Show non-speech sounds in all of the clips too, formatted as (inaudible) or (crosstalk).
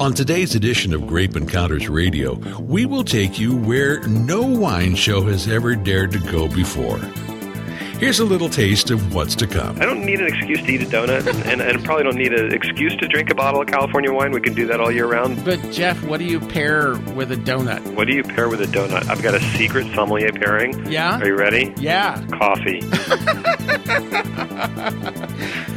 On today's edition of Grape Encounters Radio, we will take you where no wine show has ever dared to go before. Here's a little taste of what's to come. I don't need an excuse to eat a donut, and, and, and probably don't need an excuse to drink a bottle of California wine. We can do that all year round. But Geoff, what do you pair with a donut? What do you pair with a donut? I've got a secret sommelier pairing. Yeah? Are you ready? Yeah. Coffee.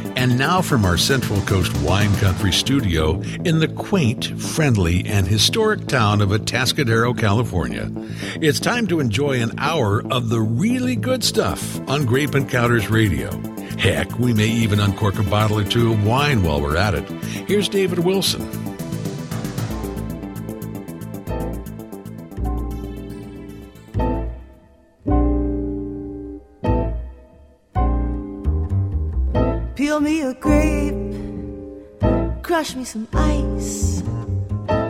(laughs) (laughs) And now from our Central Coast Wine Country studio in the quaint, friendly, and historic town of Atascadero, California, it's time to enjoy an hour of the really good stuff on Grape Encounters Radio. Heck, we may even uncork a bottle or two of wine while we're at it. Here's David Wilson. Crush me some ice,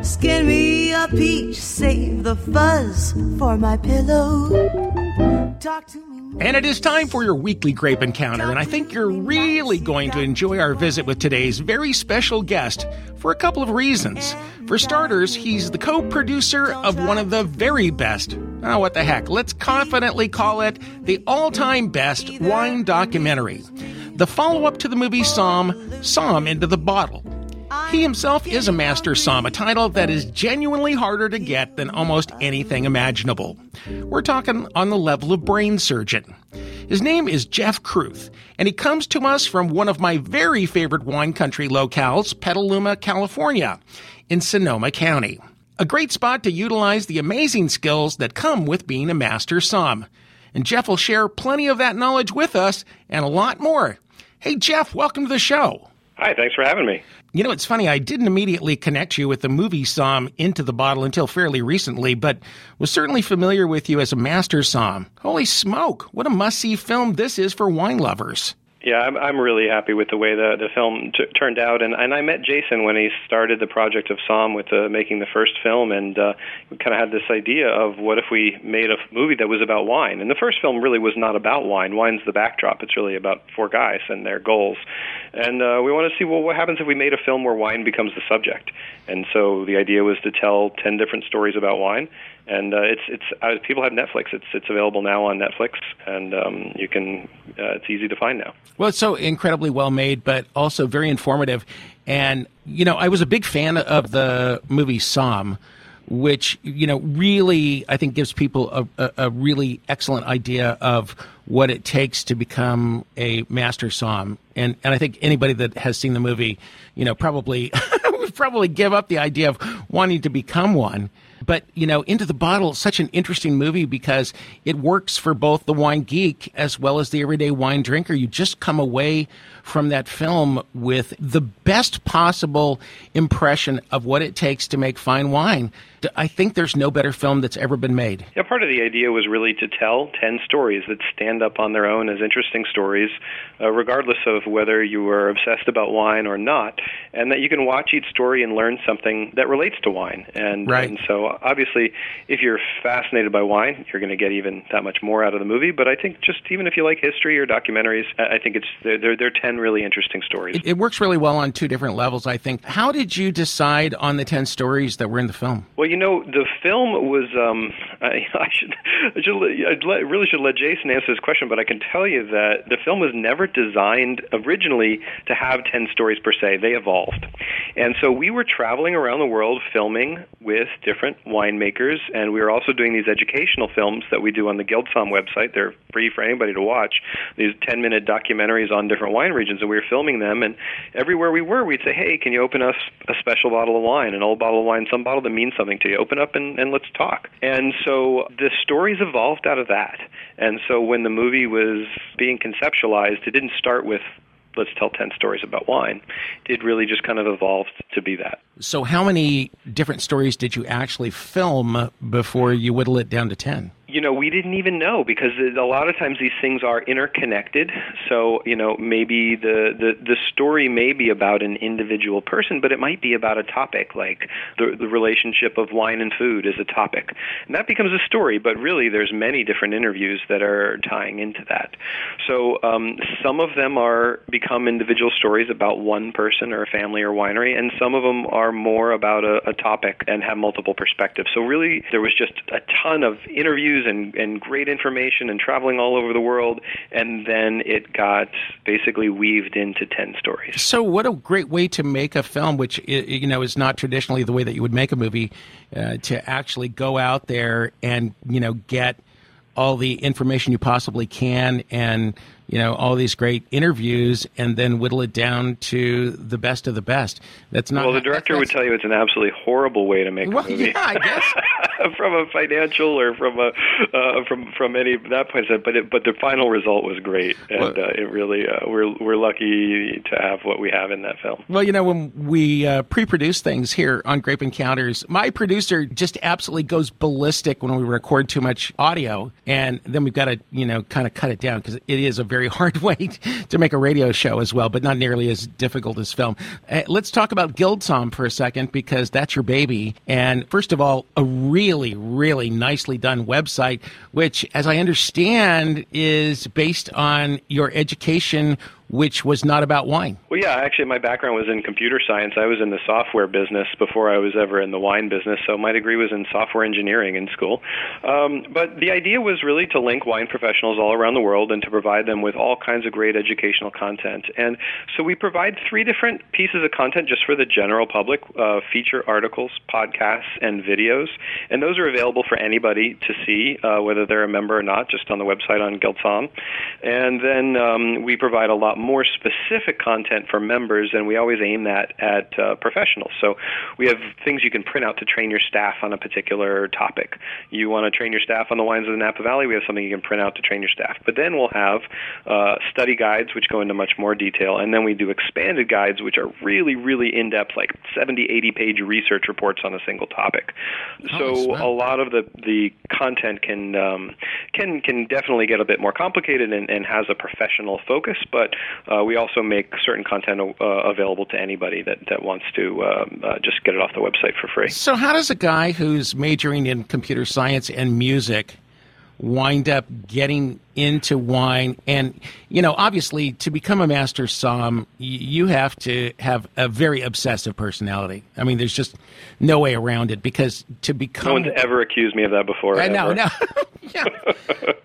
skin me a peach, save the fuzz for my pillow. Talk to me. And it is time for your weekly grape encounter, and I think you're really going to enjoy our visit with today's very special guest for a couple of reasons. For starters, he's the co producer of one of the very best, oh, what the heck, let's confidently call it the all time best wine documentary. The follow up to the movie Somm, Somm Into the Bottle. He himself is a master somm, a title that is genuinely harder to get than almost anything imaginable. We're talking on the level of brain surgeon. His name is Geoff Kruth, and he comes to us from one of my very favorite wine country locales, Petaluma, California, in Sonoma County. A great spot to utilize the amazing skills that come with being a master somm. And Geoff will share plenty of that knowledge with us and a lot more. Hey, Geoff, welcome to the show. Hi, thanks for having me. You know, it's funny, I didn't immediately connect you with the movie Somm into the bottle until fairly recently, but was certainly familiar with you as a master Somm. Holy smoke, what a must see film this is for wine lovers. Yeah, I'm, I'm really happy with the way the the film t- turned out, and and I met Jason when he started the project of Somm with making the first film, and uh, we kind of had this idea of what if we made a movie that was about wine. And the first film really was not about wine. Wine's the backdrop. It's really about four guys and their goals, and uh, we want to see well what happens if we made a film where wine becomes the subject. And so the idea was to tell ten different stories about wine and uh, it's it's uh, people have Netflix. It's it's available now on Netflix, and um, you can uh, it's easy to find now. Well, it's so incredibly well made, but also very informative. And you know, I was a big fan of the movie Somm, which you know really I think gives people a, a, a really excellent idea of what it takes to become a master somm. And and I think anybody that has seen the movie, you know, probably (laughs) would probably give up the idea of wanting to become one. But, you know, Into the Bottle is such an interesting movie because it works for both the wine geek as well as the everyday wine drinker. You just come away from that film with the best possible impression of what it takes to make fine wine. I think there's no better film that's ever been made. Yeah, part of the idea was really to tell 10 stories that stand up on their own as interesting stories, uh, regardless of whether you were obsessed about wine or not, and that you can watch each story and learn something that relates to wine. And, Right. and so, obviously, if you're fascinated by wine, you're going to get even that much more out of the movie. But I think just even if you like history or documentaries, I think it's they're, they're, they're 10 really interesting stories. It, it works really well on two different levels, I think. How did you decide on the 10 stories that were in the film? Well, you know, the film was. Um, I, (laughs) I should, I should, I really should let Jason answer this question, but I can tell you that the film was never designed originally to have ten stories per se. They evolved, and so we were traveling around the world filming with different winemakers, and we were also doing these educational films that we do on the GuildSomm website. They're free for anybody to watch. These ten-minute documentaries on different wine regions, and we were filming them. And everywhere we were, we'd say, "Hey, can you open us a special bottle of wine, an old bottle of wine, some bottle that means something to? Open up and, and let's talk." And so the stories evolved out of that. And so when the movie was being conceptualized, it didn't start with let's tell 10 stories about wine. It really just kind of evolved to be that. So, how many different stories did you actually film before you whittle it down to 10? You know, we didn't even know because a lot of times these things are interconnected. So, you know, maybe the, the, the story may be about an individual person, but it might be about a topic like the, the relationship of wine and food is a topic. And that becomes a story, but really there's many different interviews that are tying into that. So um, some of them are become individual stories about one person or a family or winery, and some of them are more about a, a topic and have multiple perspectives. So really there was just a ton of interviews and, and great information and traveling all over the world, and then it got basically weaved into 10 stories. So, what a great way to make a film, which you know is not traditionally the way that you would make a movie, uh, to actually go out there and you know get all the information you possibly can and you know all these great interviews and then whittle it down to the best of the best. That's not well the director would tell you it's an absolutely horrible way to make well, a movie. yeah i guess. (laughs) From a financial or from a uh, from from any that point but it, but the final result was great. And well, uh, it really uh, we're we're lucky to have what we have in that film. Well you know when we uh, pre-produce things here on grape encounters my producer just absolutely goes ballistic when we record too much audio. And then we've got to you know kind of cut it down because it is a very hard (laughs) way to make a radio show as well, but not nearly as difficult as film. Uh, let's talk about GuildSomm for a second because that's your baby. And first of all, a really, really nicely done website, which, as I understand, is based on your education which was not about wine. Well, yeah, actually, my background was in computer science. I was in the software business before I was ever in the wine business, so my degree was in software engineering in school. Um, but the idea was really to link wine professionals all around the world and to provide them with all kinds of great educational content. And so we provide three different pieces of content just for the general public uh, feature articles, podcasts, and videos. And those are available for anybody to see, uh, whether they're a member or not, just on the website on GuildSomm. And then um, we provide a lot more specific content for members, and we always aim that at uh, professionals. So we have things you can print out to train your staff on a particular topic. You want to train your staff on the wines of the Napa Valley, we have something you can print out to train your staff. But then we'll have uh, study guides, which go into much more detail, and then we do expanded guides, which are really, really in depth, like 70, 80 page research reports on a single topic. Oh, so a lot of the, the content can um, can can definitely get a bit more complicated and, and has a professional focus, but uh, we also make certain content uh, available to anybody that, that wants to um, uh, just get it off the website for free. So, how does a guy who's majoring in computer science and music wind up getting into wine. And you know obviously to become a master somm you have to have a very obsessive personality. I mean there's just no way around it because to become no one's ever accused me of that before I know no. (laughs) Yeah.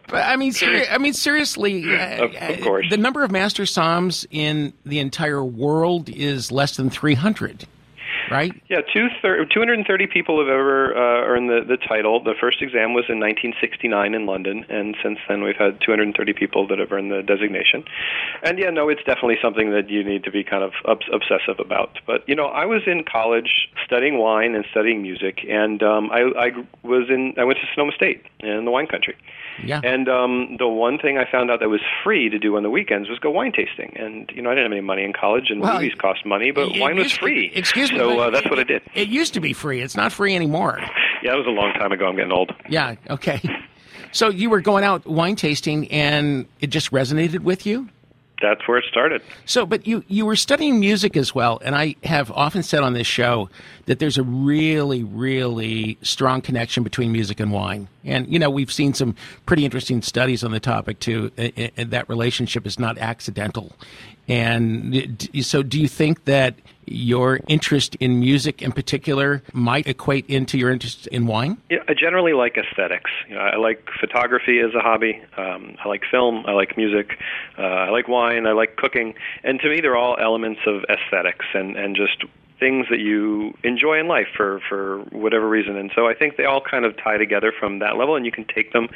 But i mean seri- i mean seriously uh, of, of course. the number of master somms in the entire world is less than 300 right? Yeah, two thir- 230 people have ever uh, earned the, the title. The first exam was in 1969 in London, and since then we've had 230 people that have earned the designation. And yeah, no, it's definitely something that you need to be kind of obs- obsessive about. But you know, I was in college studying wine and studying music, and um, I, I was in I went to Sonoma State in the wine country. Yeah. And um, the one thing I found out that was free to do on the weekends was go wine tasting. And you know, I didn't have any money in college, and well, movies cost money, but wine was free. Excuse me. So uh, that's what I did. It used to be free. It's not free anymore. Yeah, it was a long time ago. I'm getting old. Yeah. Okay. So you were going out wine tasting, and it just resonated with you that's where it started. So, but you you were studying music as well, and I have often said on this show that there's a really really strong connection between music and wine, and you know we've seen some pretty interesting studies on the topic too. And that relationship is not accidental. And so, do you think that your interest in music in particular might equate into your interest in wine? Yeah, I generally like aesthetics. You know, I like photography as a hobby. Um, I like film. I like music. Uh, I like wine. I like cooking. And to me, they're all elements of aesthetics and, and just things that you enjoy in life for for whatever reason. And so i think they all kind of tie together from that level and you can take them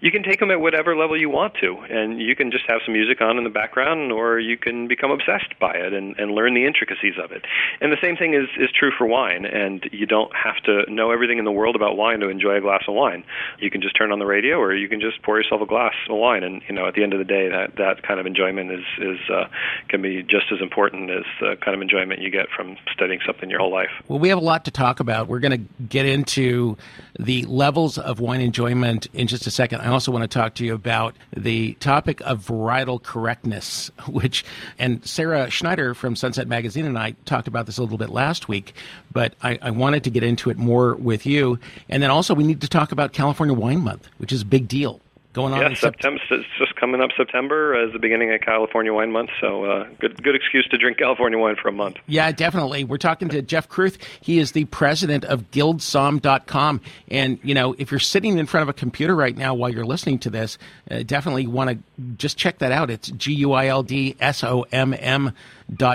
you can take them at whatever level you want to. And you can just have some music on in the background or you can become obsessed by it and and learn the intricacies of it. And the same thing is is true for wine and you don't have to know everything in the world about wine to enjoy a glass of wine. You can just turn on the radio or you can just pour yourself a glass of wine and you know at the end of the day that that kind of enjoyment is is uh, can be just as important as the kind of enjoyment you get from studying something your whole life. Well, we have a lot to talk about. We're going to get into the levels of wine enjoyment in just a second. I also want to talk to you about the topic of varietal correctness, (laughs) which, and Sarah Schneider from Sunset Magazine and I talked about this a little bit last week, but I, I wanted to get into it more with you. And then also, we need to talk about California Wine Month, which is a big deal going on. Yeah, September. It's just coming up September as the beginning of California Wine Month, so uh, good good excuse to drink California wine for a month. Yeah, definitely. We're talking to Geoff Kruth. He is the president of GuildSomm.com, and you know if you're sitting in front of a computer right now while you're listening to this, uh, definitely want to just check that out. It's G U I L D S O M M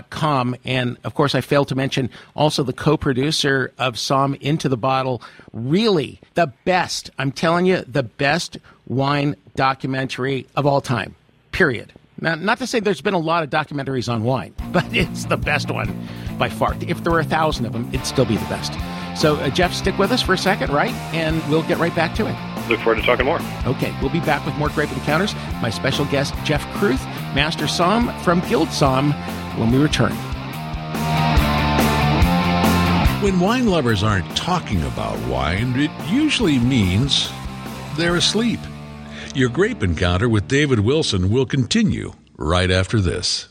com and of course i failed to mention also the co-producer of somm into the bottle really the best i'm telling you the best wine documentary of all time, period. Now, not to say there's been a lot of documentaries on wine, (laughs) but it's the best one by far. If there were a thousand of them, it'd still be the best. So, uh, Geoff, stick with us for a second, right? And we'll get right back to it. Look forward to talking more. Okay, we'll be back with more Grape Encounters. My special guest, Geoff Kruth, Master Somm from Guild Somm, when we return. When wine lovers aren't talking about wine, it usually means they're asleep. Your grape encounter with David Wilson will continue right after this.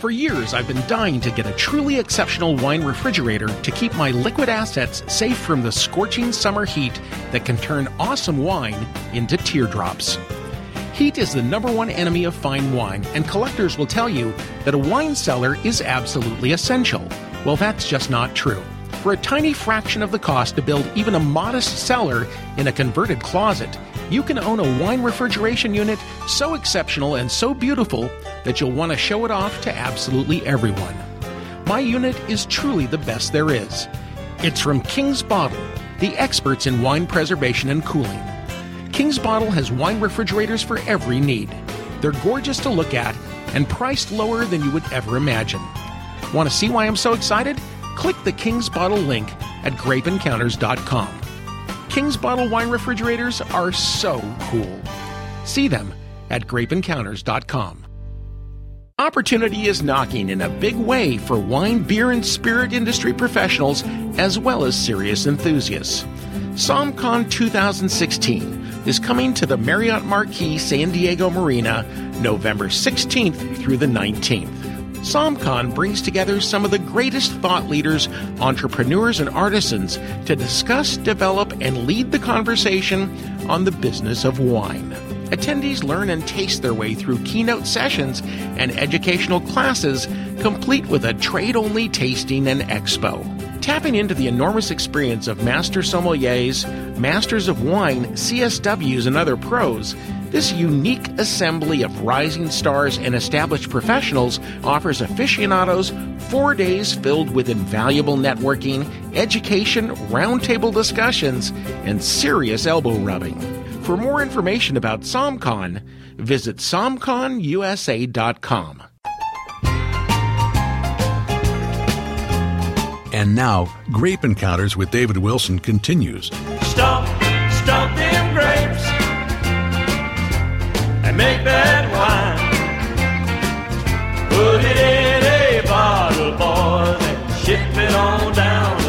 For years, I've been dying to get a truly exceptional wine refrigerator to keep my liquid assets safe from the scorching summer heat that can turn awesome wine into teardrops. Heat is the number one enemy of fine wine, and collectors will tell you that a wine cellar is absolutely essential. Well, that's just not true. For a tiny fraction of the cost to build even a modest cellar in a converted closet, you can own a wine refrigeration unit so exceptional and so beautiful that you'll want to show it off to absolutely everyone. My unit is truly the best there is. It's from King's Bottle, the experts in wine preservation and cooling. King's Bottle has wine refrigerators for every need. They're gorgeous to look at and priced lower than you would ever imagine. Want to see why I'm so excited? click the King's Bottle link at grapeencounters.com. King's Bottle wine refrigerators are so cool. See them at grapeencounters.com. Opportunity is knocking in a big way for wine, beer, and spirit industry professionals as well as serious enthusiasts. SommCon 2016 is coming to the Marriott Marquis San Diego Marina November 16th through the 19th. SommCon brings together some of the greatest thought leaders, entrepreneurs, and artisans to discuss, develop, and lead the conversation on the business of wine. Attendees learn and taste their way through keynote sessions and educational classes, complete with a trade only tasting and expo. Tapping into the enormous experience of master sommeliers, masters of wine, CSWs, and other pros, this unique assembly of rising stars and established professionals offers aficionados four days filled with invaluable networking, education, roundtable discussions, and serious elbow rubbing. For more information about SommCon, visit SommConUSA.com. And now, Grape Encounters with David Wilson continues. Stop, stop them grapes and make that wine. Put it in a bottle, boys, and ship it on down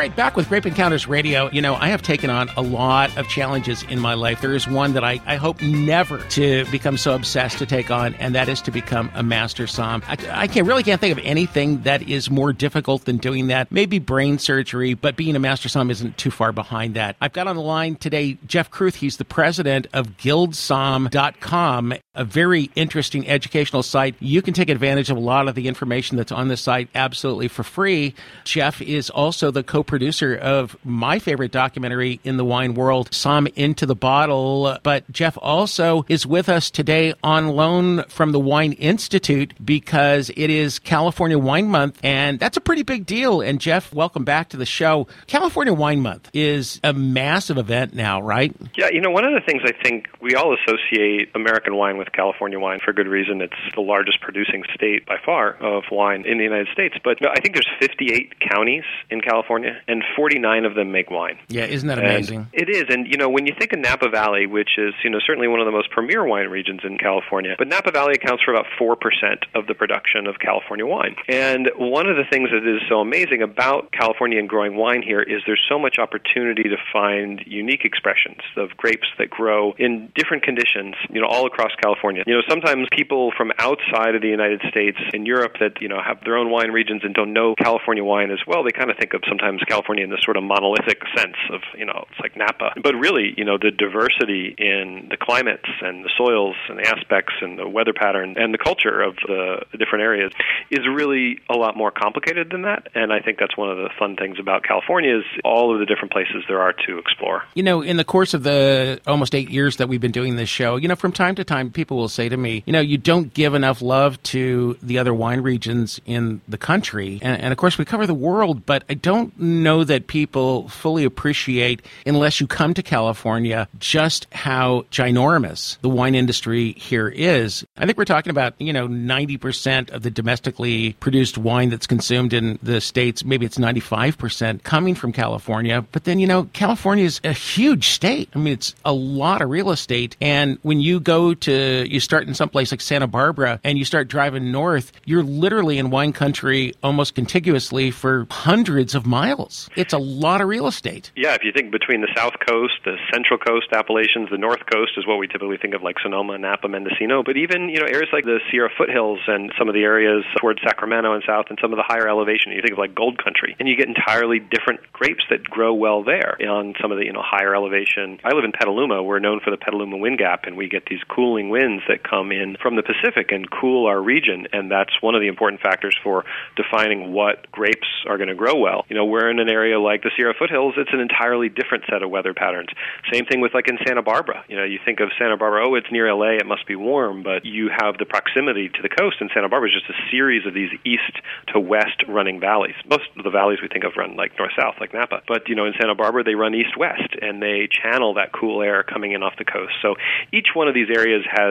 right, back with Grape Encounters Radio. You know, I have taken on a lot of challenges in my life. There is one that I, I hope never to become so obsessed to take on, and that is to become a master somm. I, I can't really can't think of anything that is more difficult than doing that. Maybe brain surgery, but being a master somm isn't too far behind that. I've got on the line today Geoff Kruth. He's the president of GuildSomm.com, a very interesting educational site. You can take advantage of a lot of the information that's on the site absolutely for free. Geoff is also the co-producer of my favorite documentary in the wine world, Somm Into the Bottle. But Geoff also is with us today on loan from the Wine Institute because it is California Wine Month, and that's a pretty big deal. And Geoff, welcome back to the show. California Wine Month is a massive event now, right? Yeah, you know, one of the things I think we all associate American wine with California wine for good reason. It's the largest producing state by far of wine in the United States. But I think there's 58 counties in California, and 49 of them make wine. Yeah, isn't that And amazing? it is, and you know, when you think of Napa Valley, which is you know certainly one of the most premier wine regions in California, but Napa Valley accounts for about four percent of the production of California wine. And one of the things that is so amazing about California and growing wine here is there's so much opportunity to find unique expressions of grapes that grow in different conditions, you know, all across California. You know, sometimes people from outside of the United States in Europe that you know have their own wine regions and don't know California wine as well, they kind of think of sometimes California in this sort of monolithic sense of you know it's like Napa, but really you know the diversity in the climates and the soils and the aspects and the weather pattern and the culture of the, the different areas is really a lot more complicated than that. And I think that's one of the fun things about California is all of the different places there are to explore. You know, in the course of the almost eight years that we've been doing this show, you know, from time to time, people will say to me, you know, you don't give enough love to the other wine regions in the country. And, and of course, we cover the world, but I don't know that people fully appreciate, unless you come to California, just how ginormous the wine industry here is. I think we're talking about, you know, 90% of the domestically produced wine that's consumed in the States, maybe it's 95% coming from California. But then, you know, California is a huge state. I mean, it's a lot of real estate. And when you go to, you start in some place like Santa Barbara and you start driving north, you're literally in wine country almost contiguously for hundreds of miles. It's a lot of real estate. Yeah, if you think between the South Coast, the Central Coast appellations, the North Coast is what we typically think of like Sonoma, Napa, Mendocino, but even, you know, areas like the Sierra foothills and some of the areas towards Sacramento and south and some of the higher elevation, you think of like gold country, and you get entirely different grapes that grow well there on some of the, you know, higher elevation. I live in Petaluma. We're known for the Petaluma wind gap, and we get these cooling winds that come in from the Pacific and cool our region, and that's one of the important factors for defining what grapes are going to grow well. You know, we're in an area like the Sierra foothills, it's an entirely different set of weather patterns. Same thing with like in Santa Barbara. You know, you think of Santa Barbara, oh, it's near LA, it must be warm, but you have the proximity to the coast, and Santa Barbara is just a series of these east to west running valleys. Most of the valleys we think of run like north south, like Napa. But, you know, in Santa Barbara, they run east west, and they channel that cool air coming in off the coast. So each one of these areas has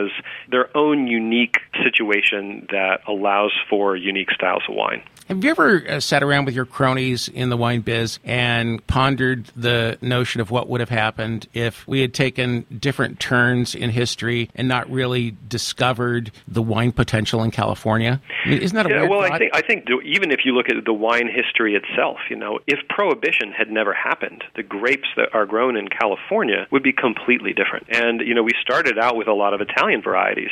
their own unique situation that allows for unique styles of wine. Have you ever uh, sat around with your cronies in the wine biz and pondered the notion of what would have happened if we had taken different turns in history and not really discovered the wine potential in California? I mean, isn't that a Yeah, well, thought? I think I think even if you look at the wine history itself, you know, if prohibition had never happened, the grapes that are grown in California would be completely different. And you know, we started out with a lot of Italian varieties,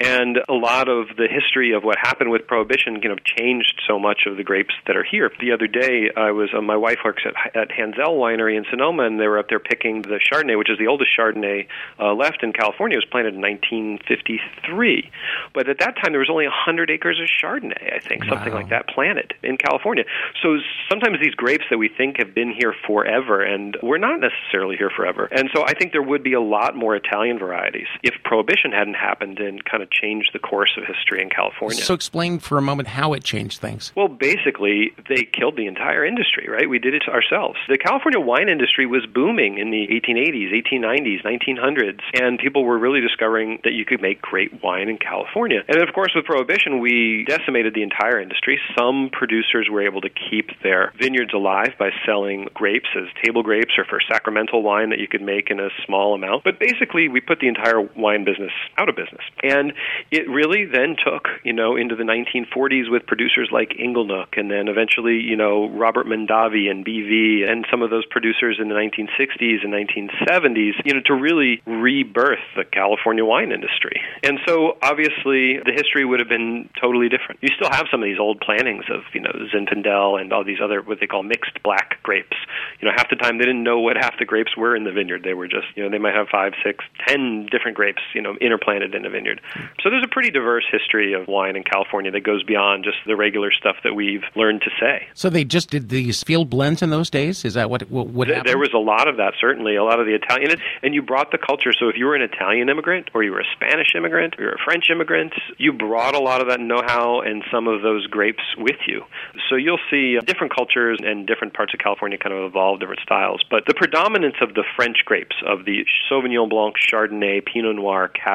and a lot of the history of what happened with prohibition, you know, changed so much of the grapes that are here. The other day, I was uh, my wife works at at Hanzell Winery in Sonoma, and they were up there picking the Chardonnay, which is the oldest Chardonnay uh, left in California. It was planted in 1953, but at that time there was only 100 acres of Chardonnay, I think, something like that, planted in California. So sometimes these grapes that we think have been here forever, and we're not necessarily here forever. And so I think there would be a lot more Italian varieties if prohibition hadn't happened and kind of changed the course of history in California. So explain for a moment how it changed things. Well, basically, they killed the entire industry, right? We did it ourselves. The California wine industry was booming in the 1880s, 1890s, 1900s, and people were really discovering that you could make great wine in California. And of course, with Prohibition, we decimated the entire industry. Some producers were able to keep their vineyards alive by selling grapes as table grapes or for sacramental wine that you could make in a small amount. But basically, we put the entire wine business out of business. And it really then took, you know, into the 1940s with producers like Inglenook and then eventually, you know, Robert Mondavi and BV and some of those producers in the 1960s and 1970s, you know, to really rebirth the California wine industry. And so obviously the history would have been totally different. You still have some of these old plantings of, you know, Zinfandel and all these other what they call mixed black grapes. You know, half the time they didn't know what half the grapes were in the vineyard. They were just, you know, they might have five, six, ten different grapes, you know, interplanted in a vineyard. So there's a pretty diverse history of wine in California that goes beyond just the regular stuff that we've learned to say. So they just did these field blends in those days. Is that what what, what Th- happened? There was a lot of that, certainly. A lot of the Italian, and you brought the culture. So if you were an Italian immigrant, or you were a Spanish immigrant, or you were a French immigrant, you brought a lot of that know-how and some of those grapes with you. So you'll see uh, different cultures and different parts of California kind of evolve different styles. But the predominance of the French grapes, of the Sauvignon Blanc, Chardonnay, Pinot Noir, Cabernet,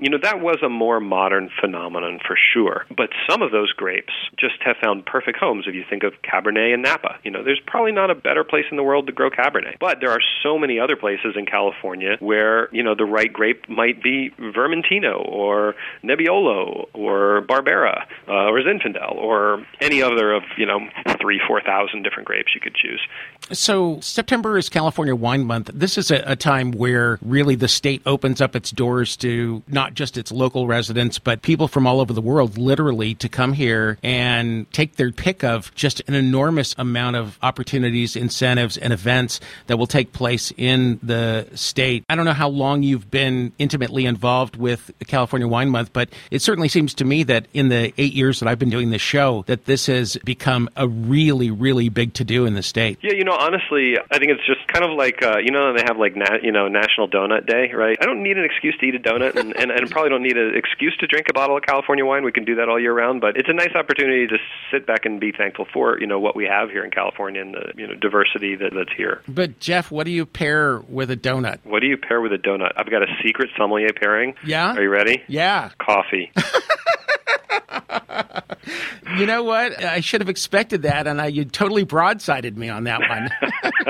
you know, that was a more modern phenomenon for sure. But some of those grapes just have found perfect homes. If you think of Cabernet and Napa, you know, there's probably not a better place in the world to grow Cabernet. But there are so many other places in California where, you know, the right grape might be Vermentino or Nebbiolo or Barbera uh, or Zinfandel or any other of, you know, three, four thousand different grapes you could choose. So September is California Wine Month. This is a, a time where really the state opens up its doors to not just its local residents, but people from all over the world, literally, to come here and take their pick of just an enormous amount of opportunities, incentives, and events that will take place in the state. I don't know how long you've been intimately involved with California Wine Month, but it certainly seems to me that in the eight years that I've been doing this show, that this has become a really, really big to do in the state. Yeah, you know, honestly, I think it's just kind of like uh, you know they have like na- you know National Donut Day, right? I don't need an excuse to eat a donut, and, and, and probably don't need an excuse to drink a bottle of California wine. We can do that all year round, but it's a nice opportunity to sit back and be thankful for you know what we have here in California and the you know diversity that, that's here. But Geoff, what do you pair with a donut? What do you pair with a donut? I've got a secret sommelier pairing. Yeah? Are you ready? Yeah. Coffee. (laughs) You know what? I should have expected that, and I, you totally broadsided me on that one.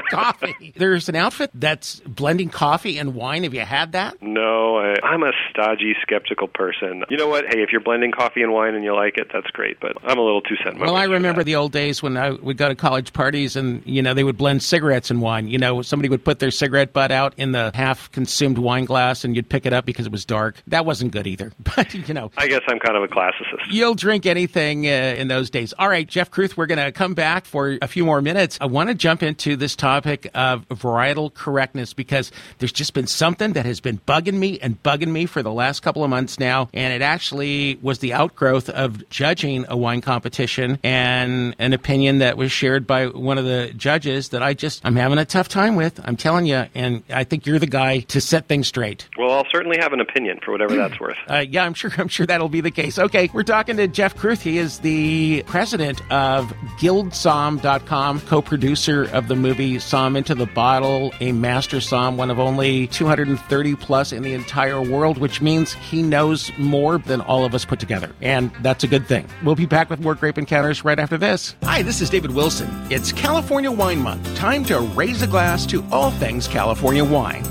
(laughs) coffee. There's an outfit that's blending coffee and wine. Have you had that? No, I, I'm a stodgy, skeptical person. You know what? Hey, if you're blending coffee and wine and you like it, that's great. But I'm a little too sentimental. Well, I remember the old days when I would go to college parties and, you know, they would blend cigarettes and wine. You know, somebody would put their cigarette butt out in the half consumed wine glass and you'd pick it up because it was dark. That wasn't good either. (laughs) But, you know, I guess I'm kind of a classicist. You'll drink anything uh, in those days. All right, Geoff Kruth, we're going to come back for a few more minutes. I want to jump into this topic of varietal correctness because there's just been something that has been bugging me and bugging me for the last couple of months now. And it actually was the outgrowth of judging a wine competition and an opinion that was shared by one of the judges that I just, I'm having a tough time with. I'm telling you. And I think you're the guy to set things straight. Well, I'll certainly have an opinion for whatever that's worth. Uh, yeah, I'm sure. I'm sure that'll be the case. Okay, we're talking to Geoff Kruth. He is the president of GuildSomm.com, co-producer of the movie Somm Into the Bottle, a master somm, one of only 230 plus in the entire world, which means he knows more than all of us put together, and that's a good thing. We'll be back with more grape encounters right after this. Hi, this is David Wilson. It's California Wine Month. Time to raise a glass to all things California wine.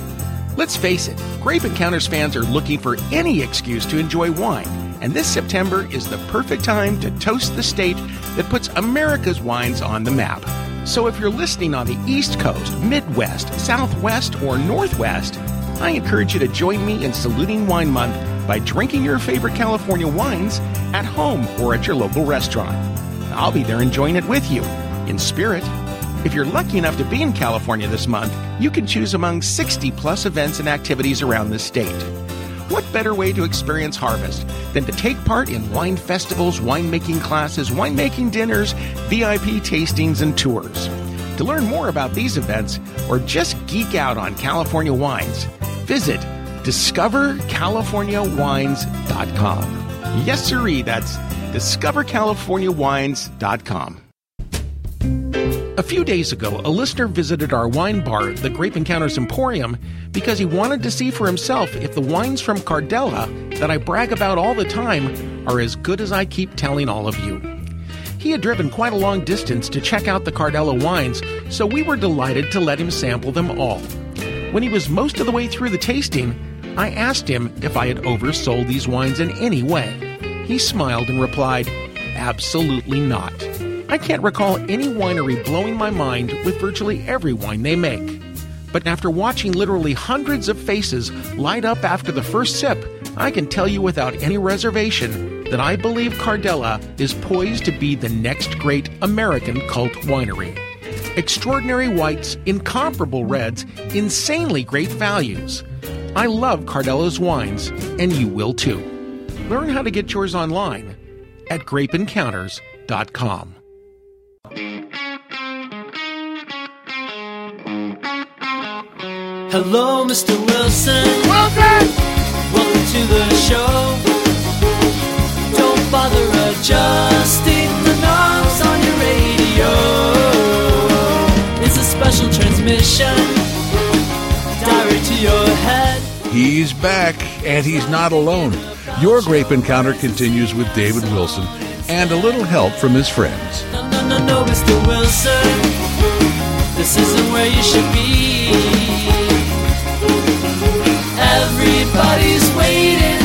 Let's face it, Grape Encounters fans are looking for any excuse to enjoy wine, and this September is the perfect time to toast the state that puts America's wines on the map. So if you're listening on the East Coast, Midwest, Southwest, or Northwest, I encourage you to join me in saluting Wine Month by drinking your favorite California wines at home or at your local restaurant. I'll be there enjoying it with you, in spirit. If you're lucky enough to be in California this month, you can choose among 60 plus events and activities around the state. What better way to experience harvest than to take part in wine festivals, winemaking classes, winemaking dinners, VIP tastings, and tours? To learn more about these events or just geek out on California wines, visit discovercaliforniawines.com. Yes, sirree, that's discovercaliforniawines.com. A few days ago, a listener visited our wine bar, the Grape Encounters Emporium, because he wanted to see for himself if the wines from Cardella that I brag about all the time are as good as I keep telling all of you. He had driven quite a long distance to check out the Cardella wines, so we were delighted to let him sample them all. When he was most of the way through the tasting, I asked him if I had oversold these wines in any way. He smiled and replied, Absolutely not. I can't recall any winery blowing my mind with virtually every wine they make. But after watching literally hundreds of faces light up after the first sip, I can tell you without any reservation that I believe Cardella is poised to be the next great American cult winery. Extraordinary whites, incomparable reds, insanely great values. I love Cardella's wines, and you will too. Learn how to get yours online at grapeencounters.com. Hello, Mr. Wilson. Welcome. Welcome to the show. Don't bother adjusting the knobs on your radio. It's a special transmission direct to your head. He's back, and he's not alone. Your Grape Encounter continues with David Wilson and a little help from his friends. No, no, no, no, Mr. Wilson. This isn't where you should be. Everybody's waiting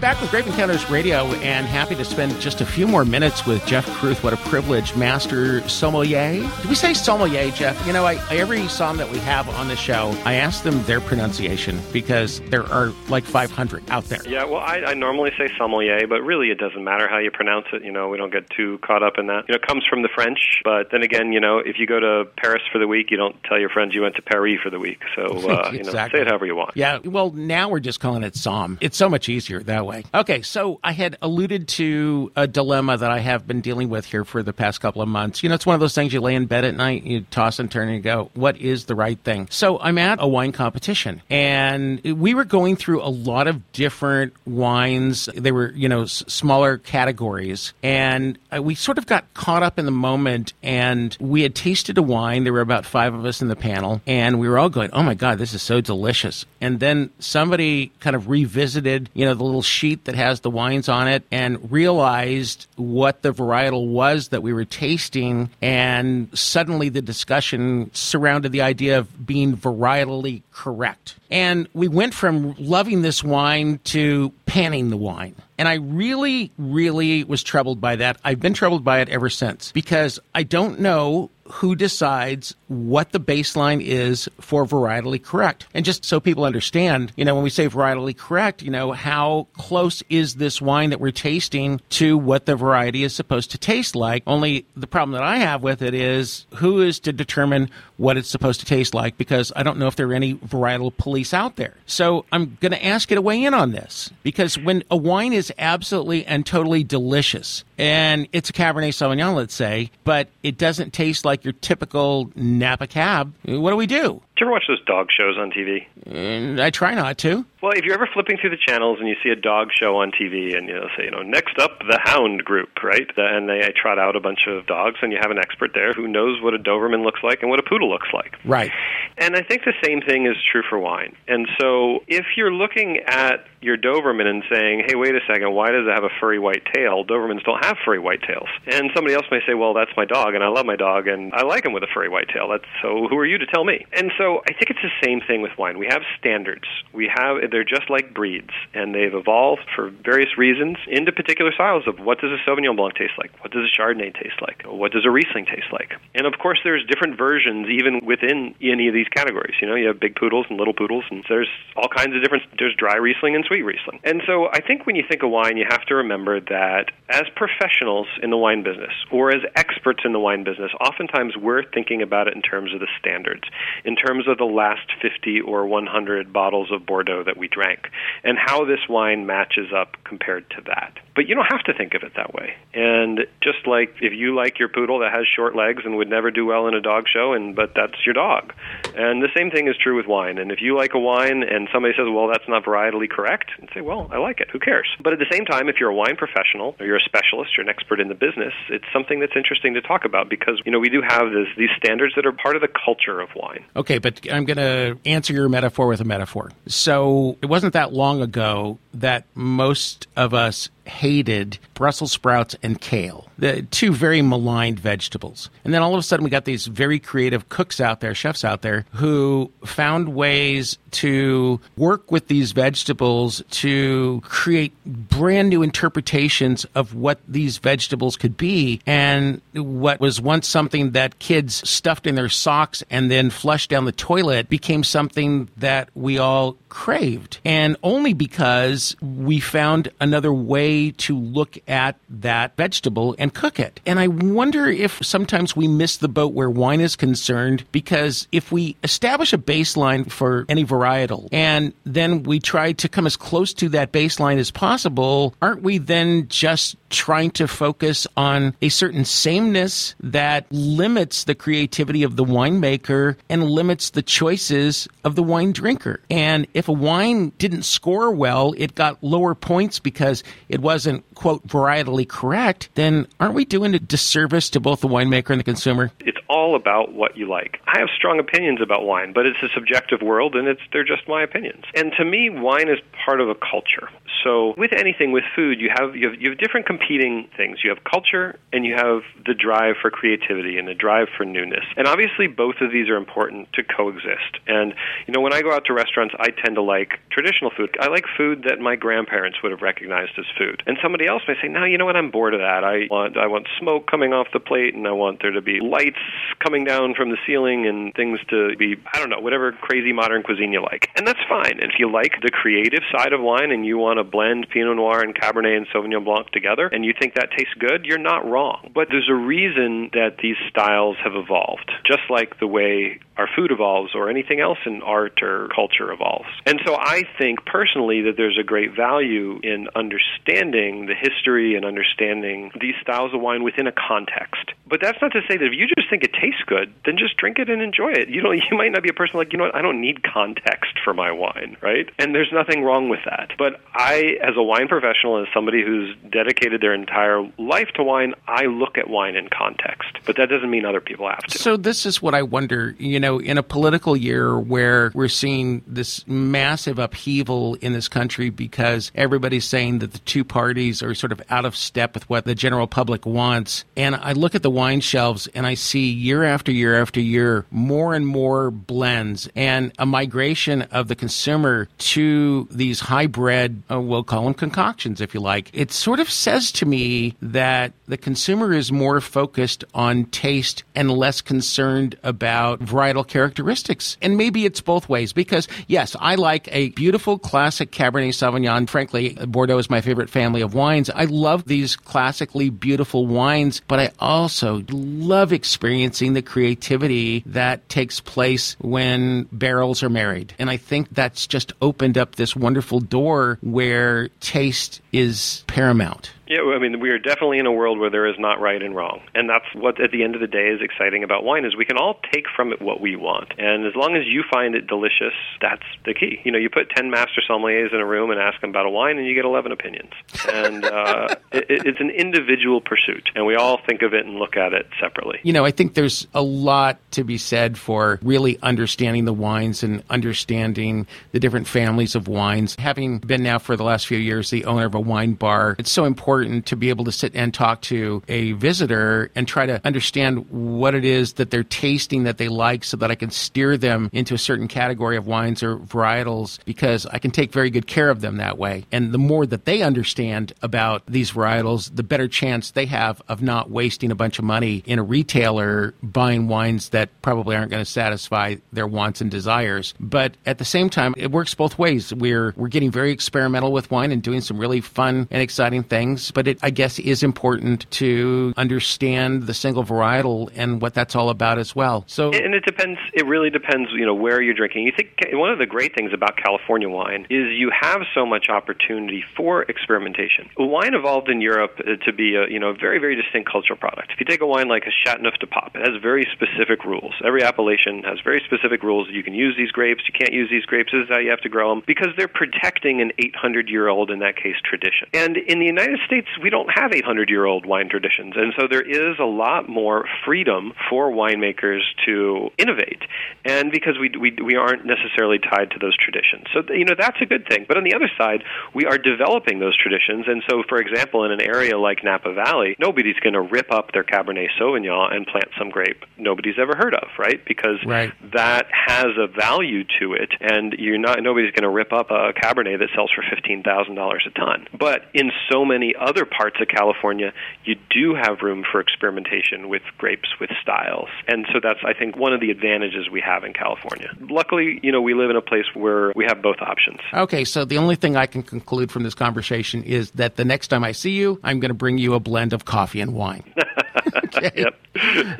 back with Grape Encounters Radio, and happy to spend just a few more minutes with Geoff Kruth. What a privilege, Master Sommelier. Do we say sommelier, Geoff? You know, I, every som that we have on the show, I ask them their pronunciation because there are like 500 out there. Yeah, well, I, I normally say sommelier, but really it doesn't matter how you pronounce it. You know, we don't get too caught up in that. You know, it comes from the French, but then again, you know, if you go to Paris for the week, you don't tell your friends you went to Paris for the week. So, (laughs) uh, you know, say it however you want. Yeah, well, now we're just calling it SOM. It's so much easier that way. Okay, so I had alluded to a dilemma that I have been dealing with here for the past couple of months. You know, it's one of those things you lay in bed at night, you toss and turn and you go, what is the right thing? So I'm at a wine competition and we were going through a lot of different wines. They were, you know, s- smaller categories. And uh, we sort of got caught up in the moment and we had tasted a wine. There were about five of us in the panel and we were all going, oh my God, this is so delicious. And then somebody kind of revisited, you know, the little sheet that has the wines on it and realized what the varietal was that we were tasting. And suddenly the discussion surrounded the idea of being varietally correct. And we went from loving this wine to panning the wine. And I really, really was troubled by that. I've been troubled by it ever since because I don't know who decides what the baseline is for varietally correct. And just so people understand, you know, when we say varietally correct, you know, how close is this wine that we're tasting to what the variety is supposed to taste like? Only the problem that I have with it is who is to determine what it's supposed to taste like because I don't know if there are any varietal police out there. So I'm going to ask you to weigh in on this because when a wine is absolutely and totally delicious and it's a Cabernet Sauvignon, let's say, but it doesn't taste like your typical Napa Cab, what do we do? Do you ever watch those dog shows on TV? And mm, I try not to. Well, if you're ever flipping through the channels and you see a dog show on TV, and you know, say, you know, next up the Hound Group, right? And they trot out a bunch of dogs, and you have an expert there who knows what a Doberman looks like and what a poodle looks like. Right. And I think the same thing is true for wine. And so if you're looking at your Doberman and saying, hey, wait a second, why does it have a furry white tail? Dobermans don't have furry white tails. And somebody else may say, well, that's my dog, and I love my dog, and I like him with a furry white tail. That's, so who are you to tell me? And so I think it's the same thing with wine. We have standards. We have, they're just like breeds, and they've evolved for various reasons into particular styles of what does a Sauvignon Blanc taste like? What does a Chardonnay taste like? What does a Riesling taste like? And of course, there's different versions even within any of these categories. You know, you have big poodles and little poodles, and there's all kinds of different. There's dry Riesling and sweet Riesling. And so I think when you think of wine, you have to remember that as professionals in the wine business or as experts in the wine business, oftentimes we're thinking about it in terms of the standards, in terms of the last 50 or 100 bottles of Bordeaux that we drank, and how this wine matches up compared to that. But you don't have to think of it that way. And just like if you like your poodle that has short legs and would never do well in a dog show, and but that's your dog. And the same thing is true with wine. And if you like a wine and somebody says, "Well, that's not varietally correct," and say, "Well, I like it. Who cares?" But at the same time, if you're a wine professional or you're a specialist, you're an expert in the business, it's something that's interesting to talk about because you know we do have this, these standards that are part of the culture of wine. Okay, but I'm going to answer your metaphor with a metaphor. So it wasn't that long ago that most of us hated Brussels sprouts and kale, the two very maligned vegetables. And then all of a sudden, we got these very creative cooks out there, chefs out there, who found ways to work with these vegetables to create brand new interpretations of what these vegetables could be. And what was once something that kids stuffed in their socks and then flushed down the toilet became something that we all craved. And only because we found another way way to look at that vegetable and cook it. And I wonder if sometimes we miss the boat where wine is concerned because if we establish a baseline for any varietal and then we try to come as close to that baseline as possible, aren't we then just trying to focus on a certain sameness that limits the creativity of the winemaker and limits the choices of the wine drinker. And if a wine didn't score well, it got lower points because it wasn't, quote, varietally correct, then aren't we doing a disservice to both the winemaker and the consumer? It's all about what you like. I have strong opinions about wine, but it's a subjective world and it's they're just my opinions. And to me, wine is part of a culture. So with anything with food, you have you have, you have different competing things. You have culture and you have the drive for creativity and the drive for newness. And obviously both of these are important to coexist. And you know, when I go out to restaurants, I tend to like traditional food. I like food that my grandparents would have recognized as food. And somebody else may say, "No, you know what? I'm bored of that. I want I want smoke coming off the plate and I want there to be lights coming down from the ceiling and things to be I don't know, whatever crazy modern cuisine you like." And that's fine. And if you like the creative side of wine and you want to blend Pinot Noir and Cabernet and Sauvignon Blanc together and you think that tastes good, you're not wrong. But there's a reason that these styles have evolved, just like the way our food evolves or anything else in art or culture evolves. And so I think personally that there's a great value in understanding the history and understanding these styles of wine within a context. But that's not to say that if you just think it tastes good, then just drink it and enjoy it. You know, (laughs) you might not be a person like, you know what, I don't need context for my wine, right? And there's nothing wrong with that. But I, as a wine professional, as somebody who's dedicated their entire life to wine, I look at wine in context. But that doesn't mean other people have to. So this is what I wonder, you know, in a political year where we're seeing this massive upheaval in this country because everybody's saying that the two parties are sort of out of step with what the general public wants. And I look at the wine shelves and I see year after year after year more and more blends and a migration of the consumer to these hybrid, uh, we'll call them concoctions if you like. It sort of says to me that the consumer is more focused on taste and less concerned about varietal characteristics. And maybe it's both ways because, yes, I like a beautiful classic Cabernet Sauvignon. Frankly, Bordeaux is my favorite family of wines. I love these classically beautiful wines, but I also love experiencing the creativity that takes place when barrels are married. And I think that's just opened up this wonderful door where taste is paramount. Yeah, I mean, we are definitely in a world where there is not right and wrong, and that's what, at the end of the day, is exciting about wine is we can all take from it what we want, and as long as you find it delicious, that's the key. You know, you put ten master sommeliers in a room and ask them about a wine, and you get eleven opinions, and uh, (laughs) it, it's an individual pursuit, and we all think of it and look at it separately. You know, I think there's a lot to be said for really understanding the wines and understanding the different families of wines. Having been now for the last few years the owner of a wine bar, it's so important to be able to sit and talk to a visitor and try to understand what it is that they're tasting that they like so that I can steer them into a certain category of wines or varietals because I can take very good care of them that way. And the more that they understand about these varietals, the better chance they have of not wasting a bunch of money in a retailer buying wines that probably aren't going to satisfy their wants and desires. But at the same time, it works both ways. We're we're getting very experimental with wine and doing some really fun and exciting things but it, I guess, is important to understand the single varietal and what that's all about as well. So, and it depends. It really depends. You know where you're drinking. You think one of the great things about California wine is you have so much opportunity for experimentation. Wine evolved in Europe uh, to be a you know very very distinct cultural product. If you take a wine like a Chateauneuf du Pape, it has very specific rules. Every appellation has very specific rules. You can use these grapes. You can't use these grapes. This is how you have to grow them because they're protecting an 800 year old, in that case, tradition. And in the United States, we don't have 800 year old wine traditions. And so there is a lot more freedom for winemakers to innovate. And because we, we, we aren't necessarily tied to those traditions. So, you know, that's a good thing. But on the other side, we are developing those traditions. And so, for example, in an area like Napa Valley, nobody's going to rip up their Cabernet Sauvignon and plant some grape nobody's ever heard of, right? Because right. that has a value to it. And you're not, nobody's going to rip up a Cabernet that sells for $15,000 a ton. But in so many other parts of California, you do have room for experimentation with grapes with styles. And so that's I think one of the advantages we have in California. Luckily, you know, we live in a place where we have both options. Okay, so the only thing I can conclude from this conversation is that the next time I see you, I'm going to bring you a blend of coffee and wine. (laughs) okay. Yep.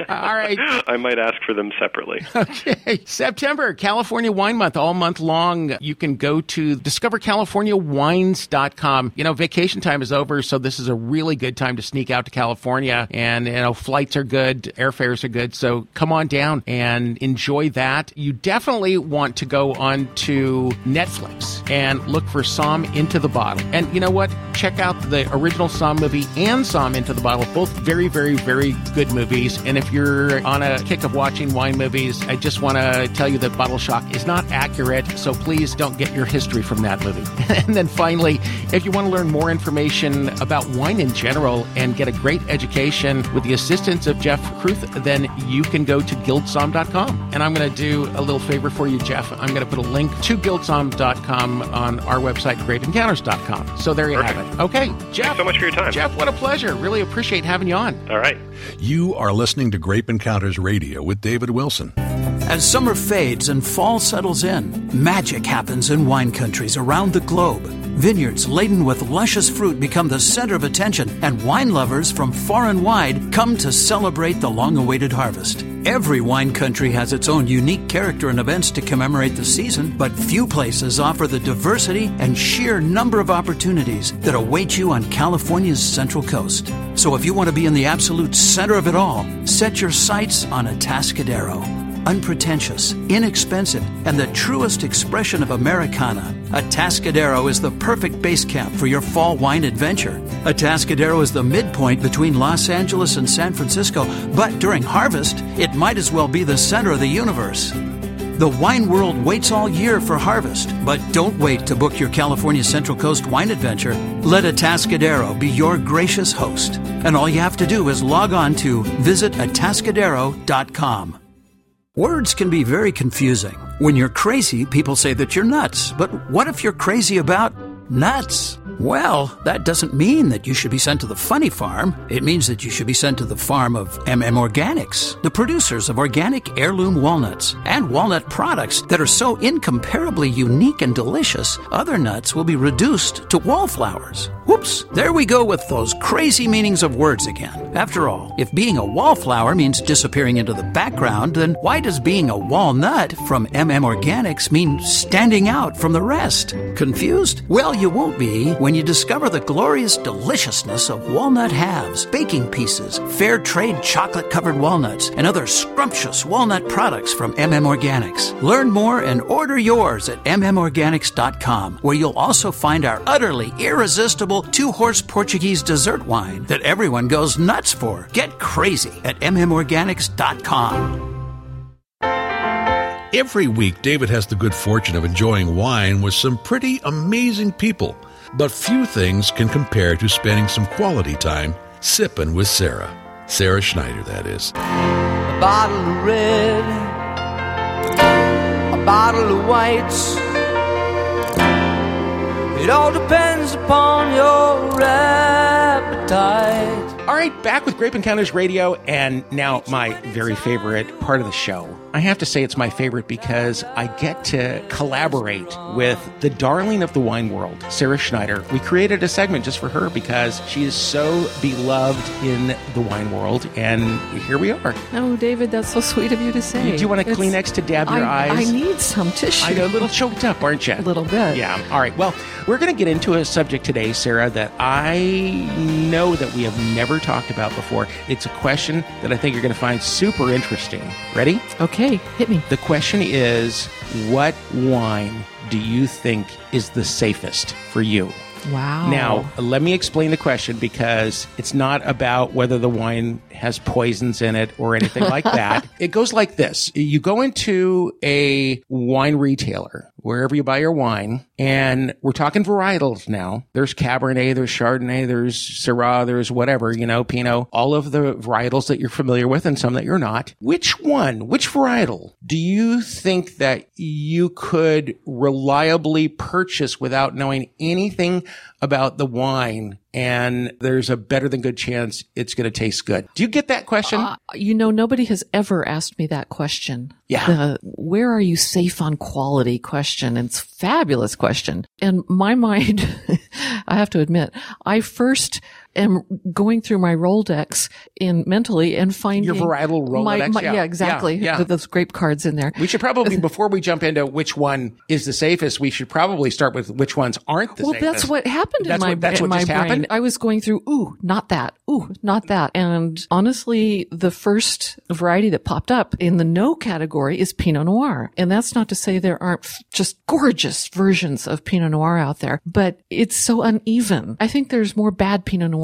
All right. I might ask for them separately. Okay. September, California Wine Month, all month long. You can go to discovercaliforniawines.com. You know, vacation time is over, so this is a really good time to sneak out to California. And, you know, flights are good, airfares are good. So come on down and enjoy that. You definitely want to go on to Netflix and look for Somm Into the Bottle. And you know what? Check out the original Somm movie and Somm Into the Bottle, both very, very, very good movies. And if you're on a kick of watching wine movies, I just want to tell you that Bottle Shock is not accurate, so please don't get your history from that movie. (laughs) and then finally, if you want to learn more information about wine in general and get a great education with the assistance of Geoff Kruth, then you can go to guildsomm.com. And I'm going to do a little favor for you, Geoff. I'm going to put a link to guildsomm.com on our website, grapeencounters.com. So there you Perfect. have it. Okay, Geoff. Thanks so much for your time. Geoff, what a pleasure. Really appreciate having you on. All right. You are listening to Grape Encounters Radio with David Wilson. As summer fades and fall settles in, magic happens in wine countries around the globe. Vineyards laden with luscious fruit become the center of attention, and wine lovers from far and wide come to celebrate the long awaited harvest. Every wine country has its own unique character and events to commemorate the season, but few places offer the diversity and sheer number of opportunities that await you on California's Central Coast. So if you want to be in the absolute center of it all, set your sights on Atascadero unpretentious, inexpensive, and the truest expression of Americana. Atascadero is the perfect base camp for your fall wine adventure. Atascadero is the midpoint between Los Angeles and San Francisco, but during harvest, it might as well be the center of the universe. The wine world waits all year for harvest, but don't wait to book your California Central Coast wine adventure. Let Atascadero be your gracious host. And all you have to do is log on to visitatascadero.com. Words can be very confusing. When you're crazy, people say that you're nuts. But what if you're crazy about nuts? Well, that doesn't mean that you should be sent to the funny farm. It means that you should be sent to the farm of MM Organics, the producers of organic heirloom walnuts and walnut products that are so incomparably unique and delicious, other nuts will be reduced to wallflowers. Whoops, there we go with those crazy meanings of words again. After all, if being a wallflower means disappearing into the background, then why does being a walnut from MM Organics mean standing out from the rest? Confused? Well, you won't be when you discover the glorious deliciousness of walnut halves, baking pieces, fair trade chocolate covered walnuts, and other scrumptious walnut products from MM Organics. Learn more and order yours at mmorganics.com, where you'll also find our utterly irresistible two horse Portuguese dessert wine that everyone goes nuts for. Get crazy at mmorganics.com. Every week, David has the good fortune of enjoying wine with some pretty amazing people. But few things can compare to spending some quality time sipping with Sarah. Sarah Schneider, that is. A bottle of red, a bottle of whites. It all depends upon your appetite. All right, back with Grape Encounters Radio, and now my very favorite part of the show. I have to say it's my favorite because I get to collaborate with the darling of the wine world, Sarah Schneider. We created a segment just for her because she is so beloved in the wine world, and here we are. Oh, David, that's so sweet of you to say. Do you want a It's- Kleenex to dab your I, eyes? I need some tissue. I know, a little choked up, aren't you? A little bit. Yeah. All right. Well, we're going to get into a subject today, Sarah, that I know that we have never talked about before. It's a question that I think you're going to find super interesting. Ready? Okay, hit me. The question is what wine do you think is the safest for you? Wow. Now, let me explain the question because it's not about whether the wine has poisons in it or anything like that. (laughs) It goes like this. You go into a wine retailer, wherever you buy your wine, and we're talking varietals now. There's Cabernet, there's Chardonnay, there's Syrah, there's whatever, you know, Pinot, all of the varietals that you're familiar with and some that you're not. Which one, which varietal do you think that you could reliably purchase without knowing anything about the wine and there's a better than good chance it's going to taste good. Do you get that question? Uh, you know, nobody has ever asked me that question. Yeah. The, where are you safe on quality question? It's a fabulous question. And my (laughs) mind, I have to admit, I first am going through my Rolodex in mentally and finding Your varietal my- Rolodex? my- Yeah. yeah, exactly. Yeah, yeah. With those grape cards in there. we should probably, before we jump into which one is the safest, we should probably start with which ones aren't the Well, safest. Well, that's what happened That's in my, what- that's in what my brain. happened? I was going through, ooh, not that. Ooh, not that. And honestly, the first variety that popped up in the no category is Pinot Noir. And that's not to say there aren't f- just gorgeous versions of Pinot Noir out there, but it's so uneven. I think there's more bad Pinot Noir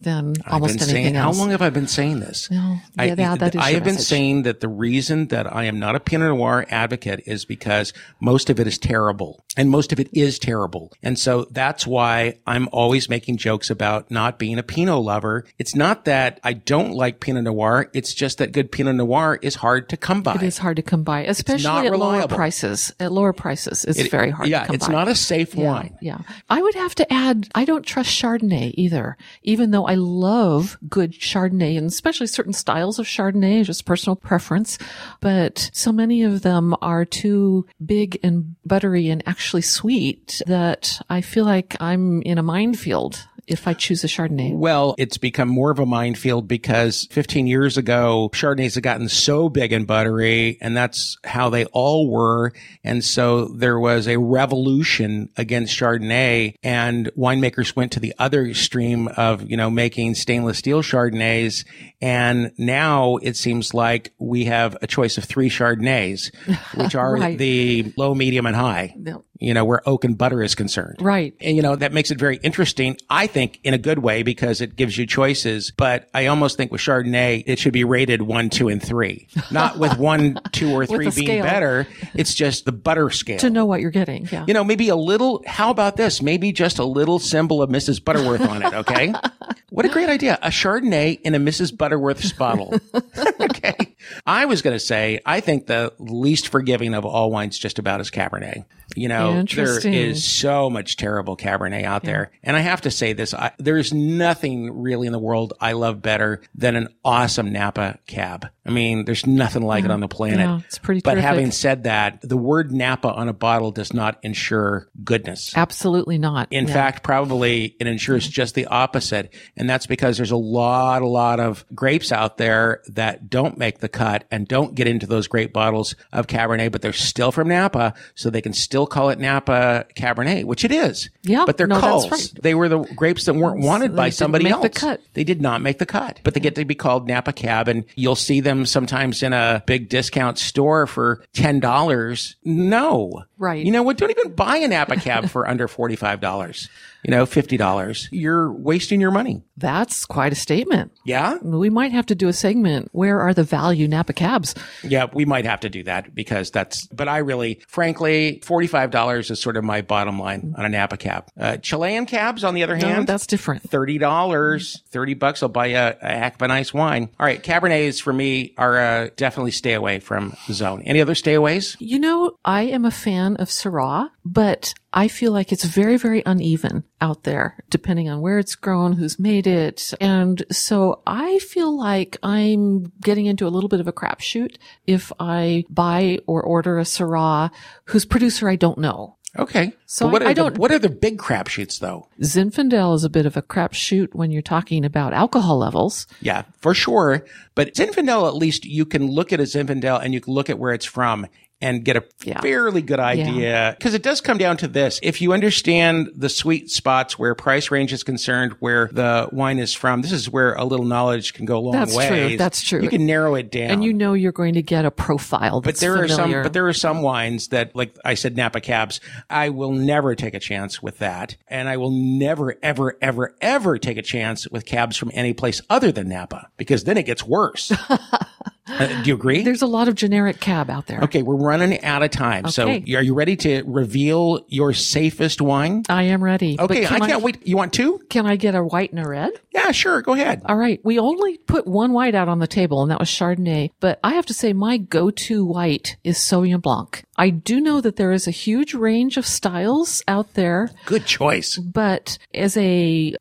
than I've almost anything saying, else. How long have I been saying this? No, I, yeah, that- is I have been saying that the reason that I am not a Pinot Noir advocate is because most of it is terrible and most of it is terrible. And so that's why I'm always making jokes about not being a Pinot lover. It's not that I don't like Pinot Noir. It's just that good Pinot Noir is hard to come by. it is hard to come by, especially at lower prices. At lower prices, it's It- very hard Yeah, to come it's by. not a safe Yeah, wine. Yeah. I would have to add, I don't trust Chardonnay either, even though I love good Chardonnay and especially certain styles of Chardonnay, just personal preference. But so many of them are too big and buttery and actually sweet that I feel like I'm in a minefield if I choose a Chardonnay. Well, it's become more of a minefield because 15 years ago, Chardonnays had gotten so big and buttery, and that's how they all were. And so there was a revolution against Chardonnay, and winemakers went to the other extreme of, you know, making stainless steel Chardonnays. And now it seems like we have a choice of three Chardonnays, (laughs) which are Right. the low, medium, and high. You know, where oak and butter is concerned. Right. And you know, that makes it very interesting, I think, in a good way because it gives you choices. But I almost think with Chardonnay, it should be rated one, two, and three. Not with (laughs) one, two, or three being scale. better. It's just the butter scale. To know what you're getting. Yeah. you know, maybe a little, how about this? Maybe just a little symbol of Mrs. Butterworth on it, okay? (laughs) what a great idea. A Chardonnay in a Mrs. Butterworth's bottle. (laughs) okay. I was going to say, I think the least forgiving of all wines just about is Cabernet. You know, there is so much terrible Cabernet out there. And I have to say this, I, there's nothing really in the world I love better than an awesome Napa cab. I mean, there's nothing like it on the planet. Yeah, it's pretty But terrific. having said that, the word Napa on a bottle does not ensure goodness. Absolutely not. In Yeah. fact, probably it ensures just the opposite. And that's because there's a lot, a lot of grapes out there that don't make the cut and don't get into those great bottles of Cabernet, but they're still from Napa. So they can still call it Napa Cabernet, which it is. Yeah, But they're no, that's right. They were the grapes that weren't wanted they by somebody else. the cut. They did not make the cut, but they get to be called Napa Cab and you'll see them sometimes in a big discount store for $10. No. Right. You know what? Don't even buy a Napa Cab (laughs) for under $45. You know, $50. You're wasting your money. That's quite a statement. Yeah? We might have to do a segment. Where are the value Napa cabs? Yeah, we might have to do that because that's, but I really, frankly, $45 is sort of my bottom line on a Napa cab. Uh, Chilean cabs, on the other No, hand, that's different. thirty dollars, thirty bucks. I'll buy a, a heck of a nice wine. All right, Cabernets for me are uh, definitely stay away from the zone. Any other stayaways? You know, I am a fan of Syrah, but I feel like it's very, very uneven out there, depending on where it's grown, who's made it. And so I feel like I'm getting into a little bit of a crapshoot if I buy or order a Syrah whose producer I don't know. Okay. So But what I- are I the- don't- what are the big crapshoots though? Zinfandel is a bit of a crapshoot when you're talking about alcohol levels. Yeah, for sure. But Zinfandel, at least you can look at a Zinfandel and you can look at where it's from and get a Yeah. fairly good idea. Because it does come down to this. If you understand the sweet spots where price range is concerned, where the wine is from, this is where a little knowledge can go a long way. That's true. That's true. You can narrow it down. And you know you're going to get a profile but there are some, but there are some wines that, like I said, Napa cabs. I will never take a chance with that, and I will never, ever, ever, ever take a chance with cabs from any place other than Napa because then it gets worse. (laughs) Uh, do you agree? There's a lot of generic cab out there. okay, we're running out of time. So, Okay. are you ready to reveal your safest wine? I am ready. Okay, can I can't wait. You want two? Can I get a white and a red? Yeah, sure. Go ahead. All right. We only put one white out on the table, and that was Chardonnay. But I have to say, my go-to white is Sauvignon Blanc. I do know that there is a huge range of styles out there, Good choice. but as a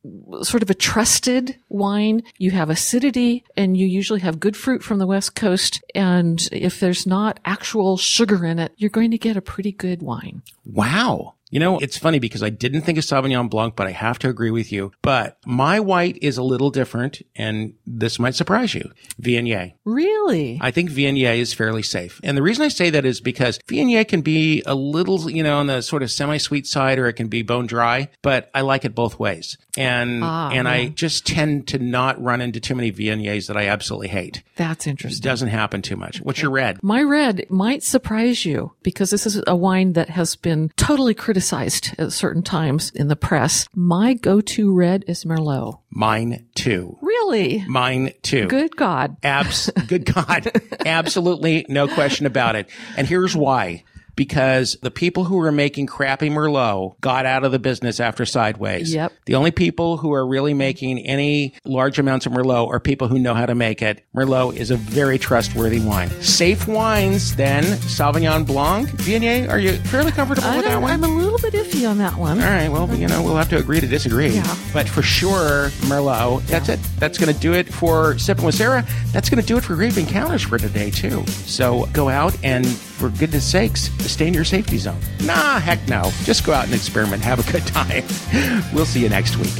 sort of a trusted wine, you have acidity and you usually have good fruit from the West Coast. And if there's not actual sugar in it, you're going to get a pretty good wine. Wow. You know, it's funny because I didn't think of Sauvignon Blanc, but I have to agree with you. But my white is a little different, and this might surprise you. Viognier. Really? I think Viognier is fairly safe. And the reason I say that is because Viognier can be a little, you know, on the sort of semi-sweet side or it can be bone dry, but I like it both ways. And, Ah, and I just tend to not run into too many Viogniers that I absolutely hate. That's interesting. It doesn't happen too much. What's your red? My red might surprise you because this is a wine that has been totally criticized at certain times in the press. My go-to red is Merlot. Mine too. Really? Mine too. Good God. Abs, good (laughs) God. Absolutely no question about it. And here's why. Because the people who were making crappy Merlot got out of the business after Sideways. Yep. The only people who are really making any large amounts of Merlot are people who know how to make it. Merlot is a very trustworthy wine. Safe wines, then Sauvignon Blanc. Viognier, are you fairly comfortable I with that one? I'm a little bit iffy on that one. All right. Well, you know, we'll have to agree to disagree. Yeah. But for sure, Merlot, that's it. That's going to do it for Sipping with Sarah. That's going to do it for Grape Encounters for today, too. So go out and, for goodness sakes, stay in your safety zone. Nah, heck no. Just go out and experiment. Have a good (laughs) time. We'll see you next week.